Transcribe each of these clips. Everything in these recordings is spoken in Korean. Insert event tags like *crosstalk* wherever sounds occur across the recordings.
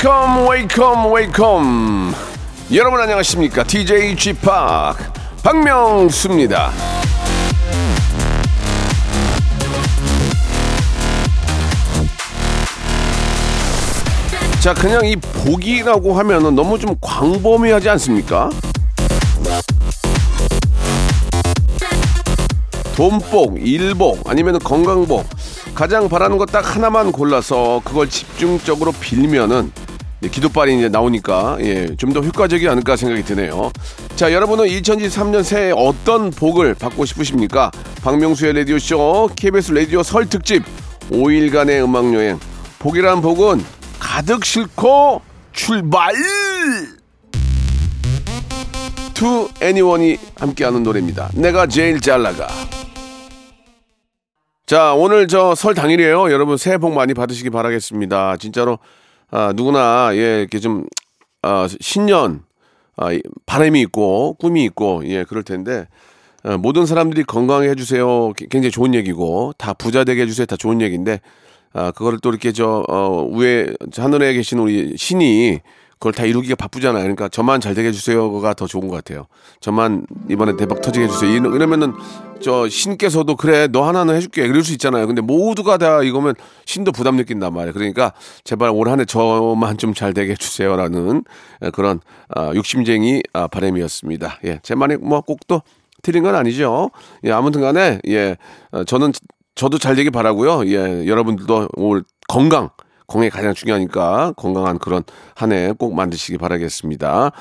Welcome, welcome, welcome. 여러분 안녕하십니까? DJ Chip 박명수입니다. 자, 그냥 이 복이라고 하면은 너무 좀 광범위하지 않습니까? 돈복, 일복, 아니면 건강복. 가장 바라는 것 딱 하나만 골라서 그걸 집중적으로 빌면은 예, 기도빨이 이제 나오니까 예, 좀 더 효과적이지 않을까 생각이 드네요. 자, 여러분은 2023년 새해 어떤 복을 받고 싶으십니까? 박명수의 라디오쇼, KBS 라디오 설 특집 5일간의 음악여행. 복이란 복은 가득 싣고 출발! 투 애니원이 함께하는 노래입니다. 내가 제일 잘 나가. 자, 오늘 저 설 당일이에요. 여러분 새해 복 많이 받으시기 바라겠습니다. 진짜로 아, 누구나 예, 이렇게 좀 아, 신년 아, 이, 바람이 있고 꿈이 있고 예, 그럴 텐데 어, 모든 사람들이 건강해 주세요. 굉장히 좋은 얘기고 다 부자 되게 해 주세요. 다 좋은 얘기인데 아, 그거를 또 이렇게 저 어, 위에 하늘에 계신 우리 신이 그걸 다 이루기가 바쁘잖아요. 그러니까 저만 잘 되게 해주세요가 더 좋은 것 같아요. 저만 이번에 대박 터지게 해주세요. 이러- 이러면은 저 신께서도 그래 너 하나는 해줄게 그럴 수 있잖아요. 근데 모두가 다 이거면 신도 부담 느낀단 말이에요. 그러니까 제발 올 한해 저만 좀 잘 되게 해주세요라는 그런 아, 욕심쟁이 아, 바람이었습니다. 예, 제 말이 뭐 꼭 또 틀린 건 아니죠. 예, 아무튼간에 예, 어, 저는 저도 잘 되길 바라고요. 예, 여러분들도 올 건강 건강이 가장 중요하니까 건강한 그런 한 해 꼭 만드시기 바라겠습니다.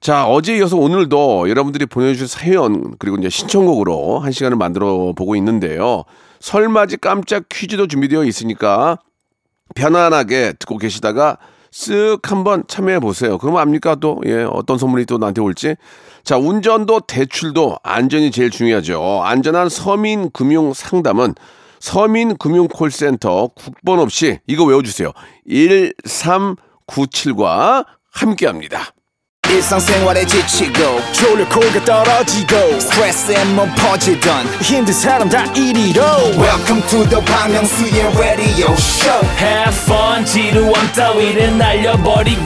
자, 어제 이어서 오늘도 여러분들이 보내주신 사연, 그리고 이제 신청곡으로 한 시간을 만들어 보고 있는데요. 설맞이 깜짝 퀴즈도 준비되어 있으니까 편안하게 듣고 계시다가 쓱 한번 참여해 보세요. 그러면 압니까 또? 예, 어떤 선물이 또 나한테 올지? 자, 운전도 대출도 안전이 제일 중요하죠. 안전한 서민 금융 상담은 서민 금융 콜센터 국번 없이 이거 외워주세요. 1397과 함께 합니다. 일상생활에 지치고, 졸려 코가 떨어지고, 스트레스에 몸 퍼지던, 힘든 사람 다 이리로. welcome to the Bang Myung-soo's radio show Have fun 지루함 따위를 날려버리고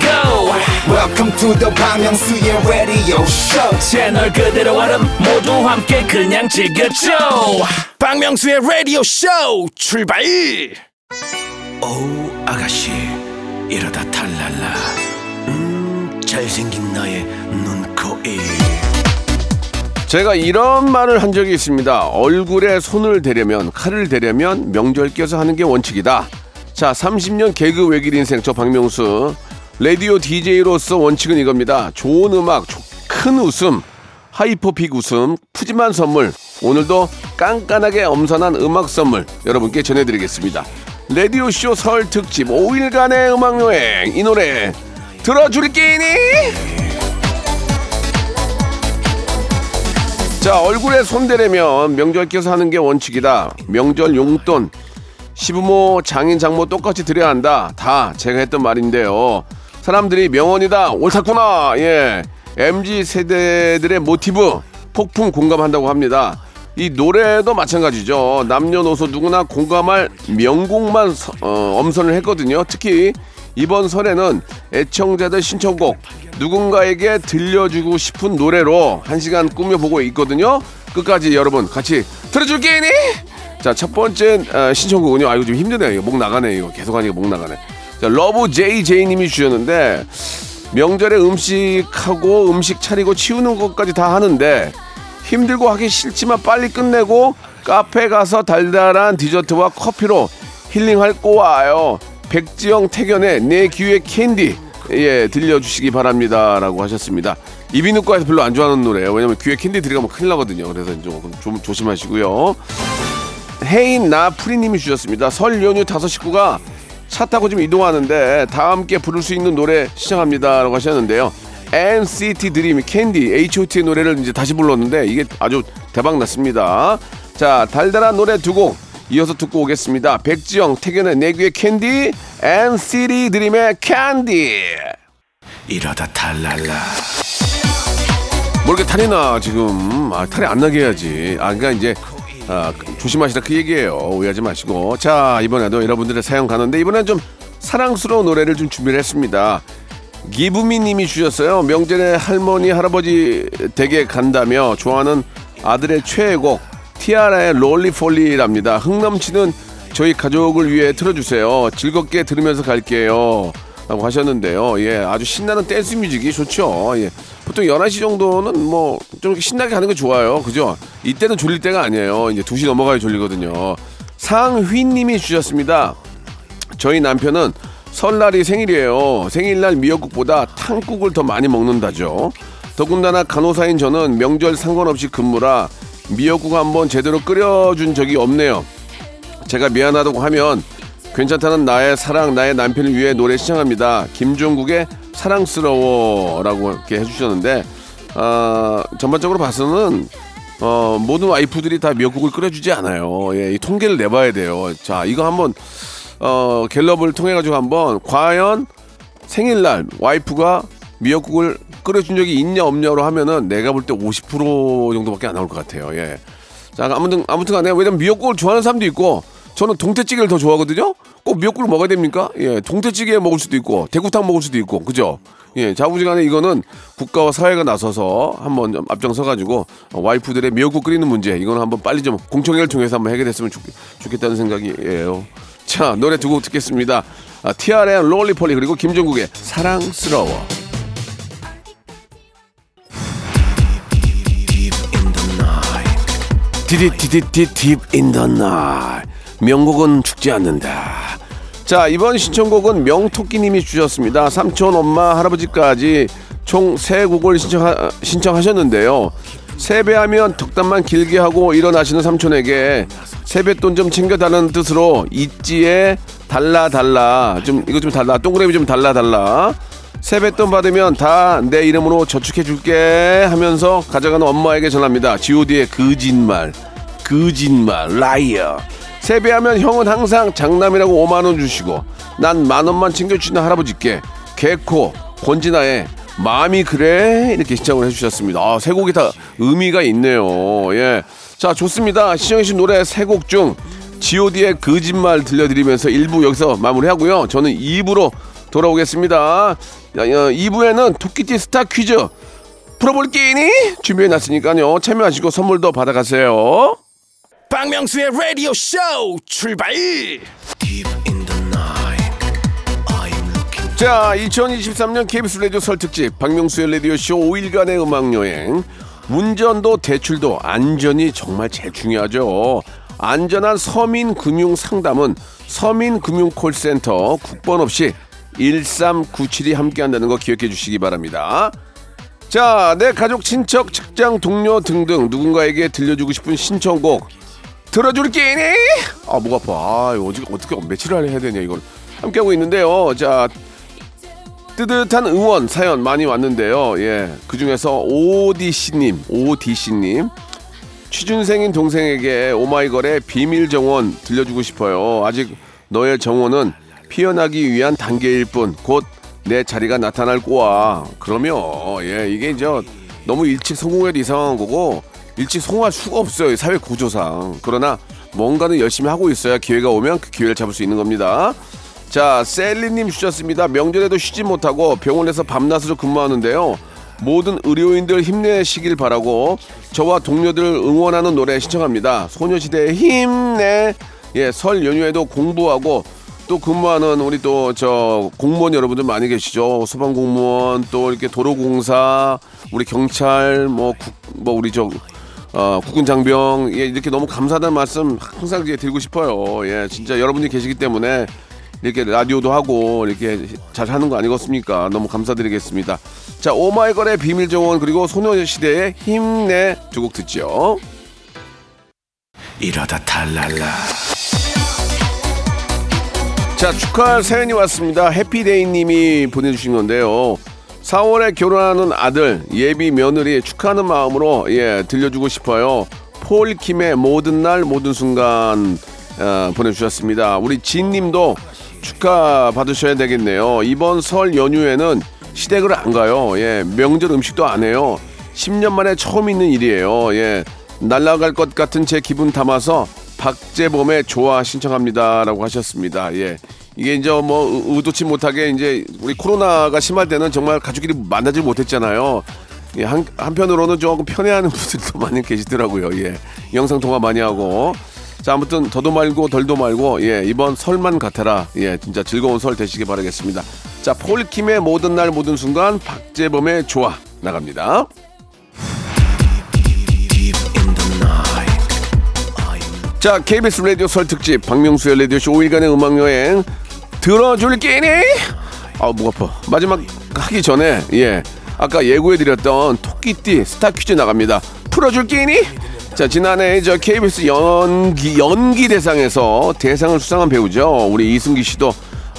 welcome to the Bang Myung-soo's radio show 채널 그대로 얼음 모두 함께 그냥 즐겨줘 박명수의 라디오 쇼 출발! 어우 아가씨 이러다 탈랄라. 음 잘생긴 나의 눈코입 제가 이런 말을 한 적이 있습니다. 얼굴에 손을 대려면 칼을 대려면 명절 껴서 하는 게 원칙이다. 자 30년 개그 외길 인생 저 박명수. 라디오 DJ로서 원칙은 이겁니다. 좋은 음악 조- 큰 웃음 하이퍼픽 웃음, 푸짐한 선물. 오늘도 깐깐하게 엄선한 음악 선물 여러분께 전해드리겠습니다. 라디오쇼 설 특집 5일간의 음악여행. 이 노래 들어줄 끼니? 자, 얼굴에 손대려면 명절 껴서 하는 게 원칙이다. 명절 용돈, 시부모, 장인, 장모 똑같이 드려야 한다. 다 제가 했던 말인데요. 사람들이 명언이다. 옳았구나. 예. MZ 세대들의 모티브 폭풍 공감한다고 합니다. 이 노래도 마찬가지죠. 남녀노소 누구나 공감할 명곡만 서- 어, 엄선을 했거든요. 특히 이번 설에는 애청자들 신청곡 누군가에게 들려주고 싶은 노래로 한 시간 꾸며보고 있거든요. 끝까지 여러분 같이 들어줄 게니? 자, 첫 번째 어, 신청곡은요. 아, 이거 좀 힘드네요. 목 나가네. 이거 계속 하니까 목 나가네. 자, 러브 JJ 님이 주셨는데 명절에 음식하고 음식 차리고 치우는 것까지 다 하는데 힘들고 하기 싫지만 빨리 끝내고 카페 가서 달달한 디저트와 커피로 힐링할 꼬아요. 백지영 택연의 내 귀에 캔디 예 들려주시기 바랍니다라고 하셨습니다. 이비인후과에서 별로 안 좋아하는 노래예요. 왜냐면 귀에 캔디 들어가면 큰일 나거든요. 그래서 조금 좀 조심하시고요. 해인 나프리님이 주셨습니다. 설 연휴 다섯 식구가 차 타고 좀 이동하는데 다 함께 부를 수 있는 노래 신청합니다라고 하셨는데요. NCT 드림 캔디 H.O.T의 노래를 이제 다시 불렀는데 이게 아주 대박 났습니다. 자 달달한 노래 두 곡 이어서 듣고 오겠습니다. 백지영, 택연의 내 귀에 캔디, NCT 드림의 캔디. 이러다 탈랄라 뭐 이렇게 탈이 나 지금 아, 탈이 안 나게 해야지 아 그러니까 이제 아, 조심하시라 그 얘기예요 오해하지 마시고 자 이번에도 여러분들의 사연 가는데 이번엔 좀 사랑스러운 노래를 좀 준비를 했습니다 기부미 님이 주셨어요 명절에 할머니 할아버지 댁에 간다며 좋아하는 아들의 최애곡 티아라의 롤리폴리랍니다 흥 넘치는 저희 가족을 위해 틀어주세요 즐겁게 들으면서 갈게요 라고 하셨는데요. 예, 아주 신나는 댄스 뮤직이 좋죠. 예. 보통 11시 정도는 뭐 좀 신나게 가는 게 좋아요. 그죠? 이때는 졸릴 때가 아니에요. 이제 2시 넘어가야 졸리거든요. 상휘 님이 주셨습니다. 저희 남편은 설날이 생일이에요. 생일날 미역국보다 탕국을 더 많이 먹는다죠. 더군다나 간호사인 저는 명절 상관없이 근무라 미역국 한번 제대로 끓여준 적이 없네요. 제가 미안하다고 하면 괜찮다는 나의 사랑 나의 남편을 위해 노래 시청합니다. 김종국의 사랑스러워라고 이렇게 해주셨는데 어, 전반적으로 봐서는 어, 모든 와이프들이 다 미역국을 끓여주지 않아요. 예, 이 통계를 내봐야 돼요. 자, 이거 한번 어, 갤럽을 통해 가지고 한번 과연 생일날 와이프가 미역국을 끓여준 적이 있냐 없냐로 하면은 내가 볼 때 50% 정도밖에 안 나올 것 같아요. 예. 자, 아무튼 아무튼 간에 왜냐면 미역국을 좋아하는 사람도 있고 저는 동태찌개를 더 좋아하거든요. 꼭 미역국을 먹어야 됩니까? 예, 동태찌개 먹을 수도 있고 대구탕 먹을 수도 있고 그죠? 예, 자부지간에 이거는 국가와 사회가 나서서 한번 좀 앞장서 가지고 와이프들의 미역국 끓이는 문제 이거는 한번 빨리 좀 공청회를 통해서 한번 해결됐으면 좋, 좋겠다는 생각이에요. 자, 노래 두 곡 듣겠습니다. 아, 티아라의 롤리폴리 그리고 김종국의 사랑스러워. 디디디디디 deep in the night 명곡은 죽지 않는다. 자 이번 신청곡은 명토끼님이 주셨습니다. 삼촌, 엄마, 할아버지까지 총 세 곡을 신청하, 신청하셨는데요. 세배하면 덕담만 길게 하고 일어나시는 삼촌에게 세뱃돈 좀 챙겨달라는 뜻으로 있지에 달라 달라. 좀 이거 좀 달라. 동그라미 좀 달라 달라. 세뱃돈 받으면 다 내 이름으로 저축해 줄게 하면서 가져가는 엄마에게 전합니다. G.O.D의 거짓말, 거짓말, liar. 세배하면 형은 항상 장남이라고 5만 원 주시고 난 만 원만 챙겨주시는 할아버지께 개코 권진아의 마음이 그래 이렇게 신청을 해주셨습니다. 아, 세 곡이 다 의미가 있네요. 예, 자 좋습니다. 신청해주신 노래 세 곡 중 G.O.D의 거짓말 들려드리면서 1부 여기서 마무리하고요. 저는 2부로 돌아오겠습니다. 2부에는 토끼띠 스타 퀴즈 풀어볼 게임이 준비해놨으니까요. 참여하시고 선물도 받아가세요. 박명수의 라디오 쇼 출발 자, 2023년 KBS 라디오 설 특집 박명수의 라디오 쇼 5일간의 음악 여행. 운전도 대출도 안전이 정말 제일 중요하죠. 안전한 서민 금융 상담은 서민 금융 콜센터 국번 없이 1397이 함께 한다는 거 기억해 주시기 바랍니다. 자, 내 가족, 친척, 직장 동료 등등 누군가에게 들려주고 싶은 신청곡 들어줄 게니? 아, 목 아파. 아, 어떻게, 어떻게 며칠을 해야 되냐, 이걸. 함께 하고 있는데요. 자, 뜨뜻한 응원 사연 많이 왔는데요. 예. 그 중에서 오디씨님, 오디씨님. 취준생인 동생에게 오마이걸의 비밀 정원 들려주고 싶어요. 아직 너의 정원은 피어나기 위한 단계일 뿐, 곧 내 자리가 나타날 거야. 그러면, 예, 이게 이제 너무 일찍 성공해도 이상한 거고, 일찍 성공할 수가 없어요. 사회 구조상. 그러나 뭔가는 열심히 하고 있어야 기회가 오면 그 기회를 잡을 수 있는 겁니다. 자, 셀리님 주셨습니다. 명절에도 쉬지 못하고 병원에서 밤낮으로 근무하는데요. 모든 의료인들 힘내시길 바라고 저와 동료들을 응원하는 노래 신청합니다. 소녀시대의 힘내. 예, 설 연휴에도 공부하고 또 근무하는 우리 또 저 공무원 여러분들 많이 계시죠. 소방 공무원 또 이렇게 도로공사, 우리 경찰 뭐국뭐 우리 저 어, 국군 장병 예, 이렇게 너무 감사하다는 말씀 항상 드리고 싶어요. 예, 진짜 여러분이 계시기 때문에 이렇게 라디오도 하고 이렇게 잘 하는 거 아니겠습니까? 너무 감사드리겠습니다. 자, 오마이걸의 비밀 정원 그리고 소녀시대의 힘내 두 곡 듣죠. 이러다 탈랄라 자, 축하할 사연이 왔습니다. 해피데이 님이 보내주신 건데요. 4월에 결혼하는 아들 예비 며느리 축하하는 마음으로 예 들려주고 싶어요. 폴킴의 모든 날 모든 순간 어, 보내주셨습니다. 우리 진 님도 축하 받으셔야 되겠네요. 이번 설 연휴에는 시댁을 안 가요. 예, 명절 음식도 안 해요. 10년 만에 처음 있는 일이에요. 예, 날아갈 것 같은 제 기분 담아서 박재범의 좋아 신청합니다라고 하셨습니다. 예. 이게 이제 뭐 의- 의도치 못하게 이제 우리 코로나가 심할 때는 정말 가족끼리 만나질 못했잖아요. 예, 한, 한편으로는 조금 편해하는 *laughs* 분들도 많이 계시더라고요. 예. 영상 통화 많이 하고. 자, 아무튼 더도 말고 덜도 말고 예, 이번 설만 같아라. 예, 진짜 즐거운 설 되시기 바라겠습니다. 자, 폴킴의 모든 날 모든 순간 박재범의 좋아 나갑니다. 자, KBS 라디오 설 특집 박명수의 라디오 쇼 5일간의 음악 여행 들어줄 끼니? 아, 목 아파. 마지막 하기 전에 예, 아까 예고해 드렸던 토끼띠 스타 퀴즈 나갑니다. 풀어줄 끼니? 자, 지난해 저 KBS 연기 연기 대상에서 대상을 수상한 배우죠. 우리 이승기 씨도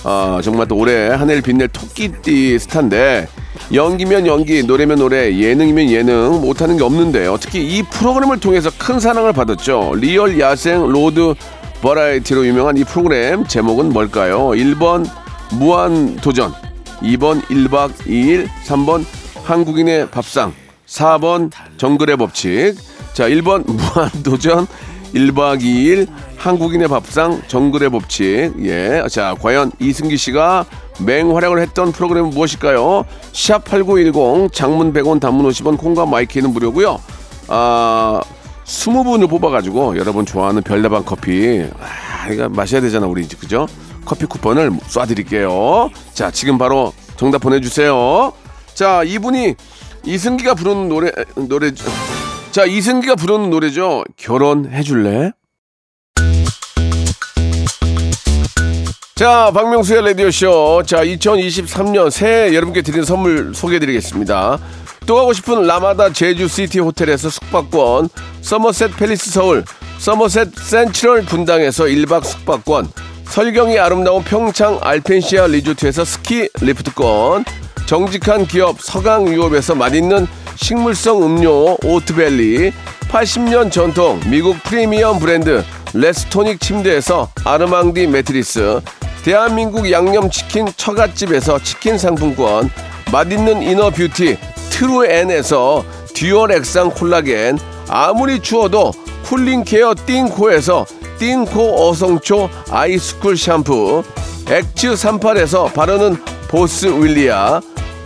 아, 정말 또 올해 한 해를 빛낼 토끼띠 스타인데 연기면 연기, 노래면 노래, 예능이면 예능 못하는 게 없는데요. 특히 이 프로그램을 통해서 큰 사랑을 받았죠. real 야생 road variety로 유명한 이 프로그램 제목은 뭘까요? 1번 무한 도전, 2번 1박 2일, 3번 한국인의 밥상, 4번 정글의 법칙. 자, 1번 *laughs* 무한도전, 1박 2일 한국인의 밥상 정글의 법칙. 예. 자, 과연 이승기 씨가 맹활약을 했던 프로그램은 무엇일까요? 샵8910 장문 100원 단문 50원 콩과 마이K는 무료고요. 아, 20분을 뽑아 가지고 여러분 좋아하는 별다방 커피 아, 이거 마셔야 되잖아 우리 이제 그죠? 커피 쿠폰을 쏴 드릴게요. 자, 지금 바로 정답 보내 주세요. 자, 이분이 이승기가 부르는 노래 노래 자 이승기가 부르는 노래죠. 결혼해 줄래? 자, 박명수의 라디오쇼. 자, 2023년 새해 여러분께 드리는 선물 소개해드리겠습니다. 또 가고 싶은 라마다 제주시티 호텔에서 숙박권, 서머셋 팰리스 서울, 서머셋 센트럴 분당에서 1박 숙박권, 설경이 아름다운 평창 알펜시아 리조트에서 스키 리프트권, 정직한 기업 서강유업에서 맛있는 식물성 음료 오트밸리 80년 전통 미국 프리미엄 브랜드 레스토닉 침대에서 아르망디 매트리스 대한민국 양념치킨 처갓집에서 치킨 상품권 맛있는 inner beauty 트루엔에서 dual 액상 콜라겐 아무리 추워도 cooling care 띵코에서 띵코 어성초 아이스쿨 샴푸 엑츠 38에서 바르는 보스 윌리아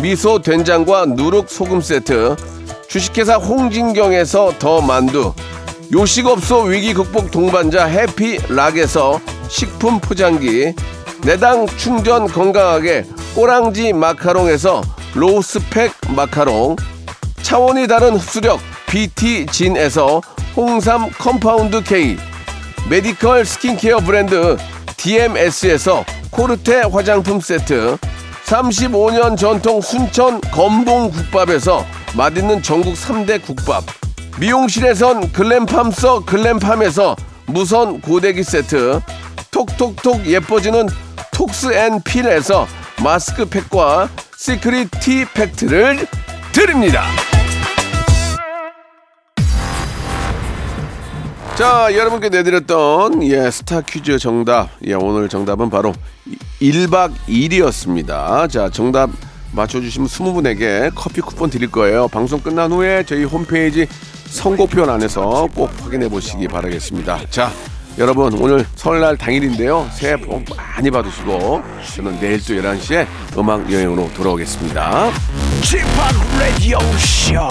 미소 된장과 누룩 소금 세트 주식회사 홍진경에서 더 만두 요식업소 위기 극복 동반자 해피락에서 식품 포장기 내당 충전 건강하게 꼬랑지 마카롱에서 로스팩 마카롱 차원이 다른 흡수력 BT진에서 홍삼 compound K medical skincare 브랜드 DMS에서 코르테 화장품 세트 35년 전통 순천 건봉국밥에서 맛있는 전국 3대 국밥 미용실에선 글램팜서 글램팜에서 무선 고데기 세트 톡톡톡 예뻐지는 톡스앤필에서 마스크팩과 시크릿 티팩트를 드립니다. 자, 여러분께 내드렸던 예, 스타 퀴즈 정답. 예, 오늘 정답은 바로 1박 2일이었습니다. 자, 정답 맞춰주시면 20분에게 커피 쿠폰 드릴 거예요. 방송 끝난 후에 저희 홈페이지 선곡표 안에서 꼭 확인해 보시기 바라겠습니다. 자, 여러분 오늘 설날 당일인데요. 새해 복 많이 받으시고 저는 내일 또 11시에 음악 여행으로 돌아오겠습니다. 지팍 라디오 쇼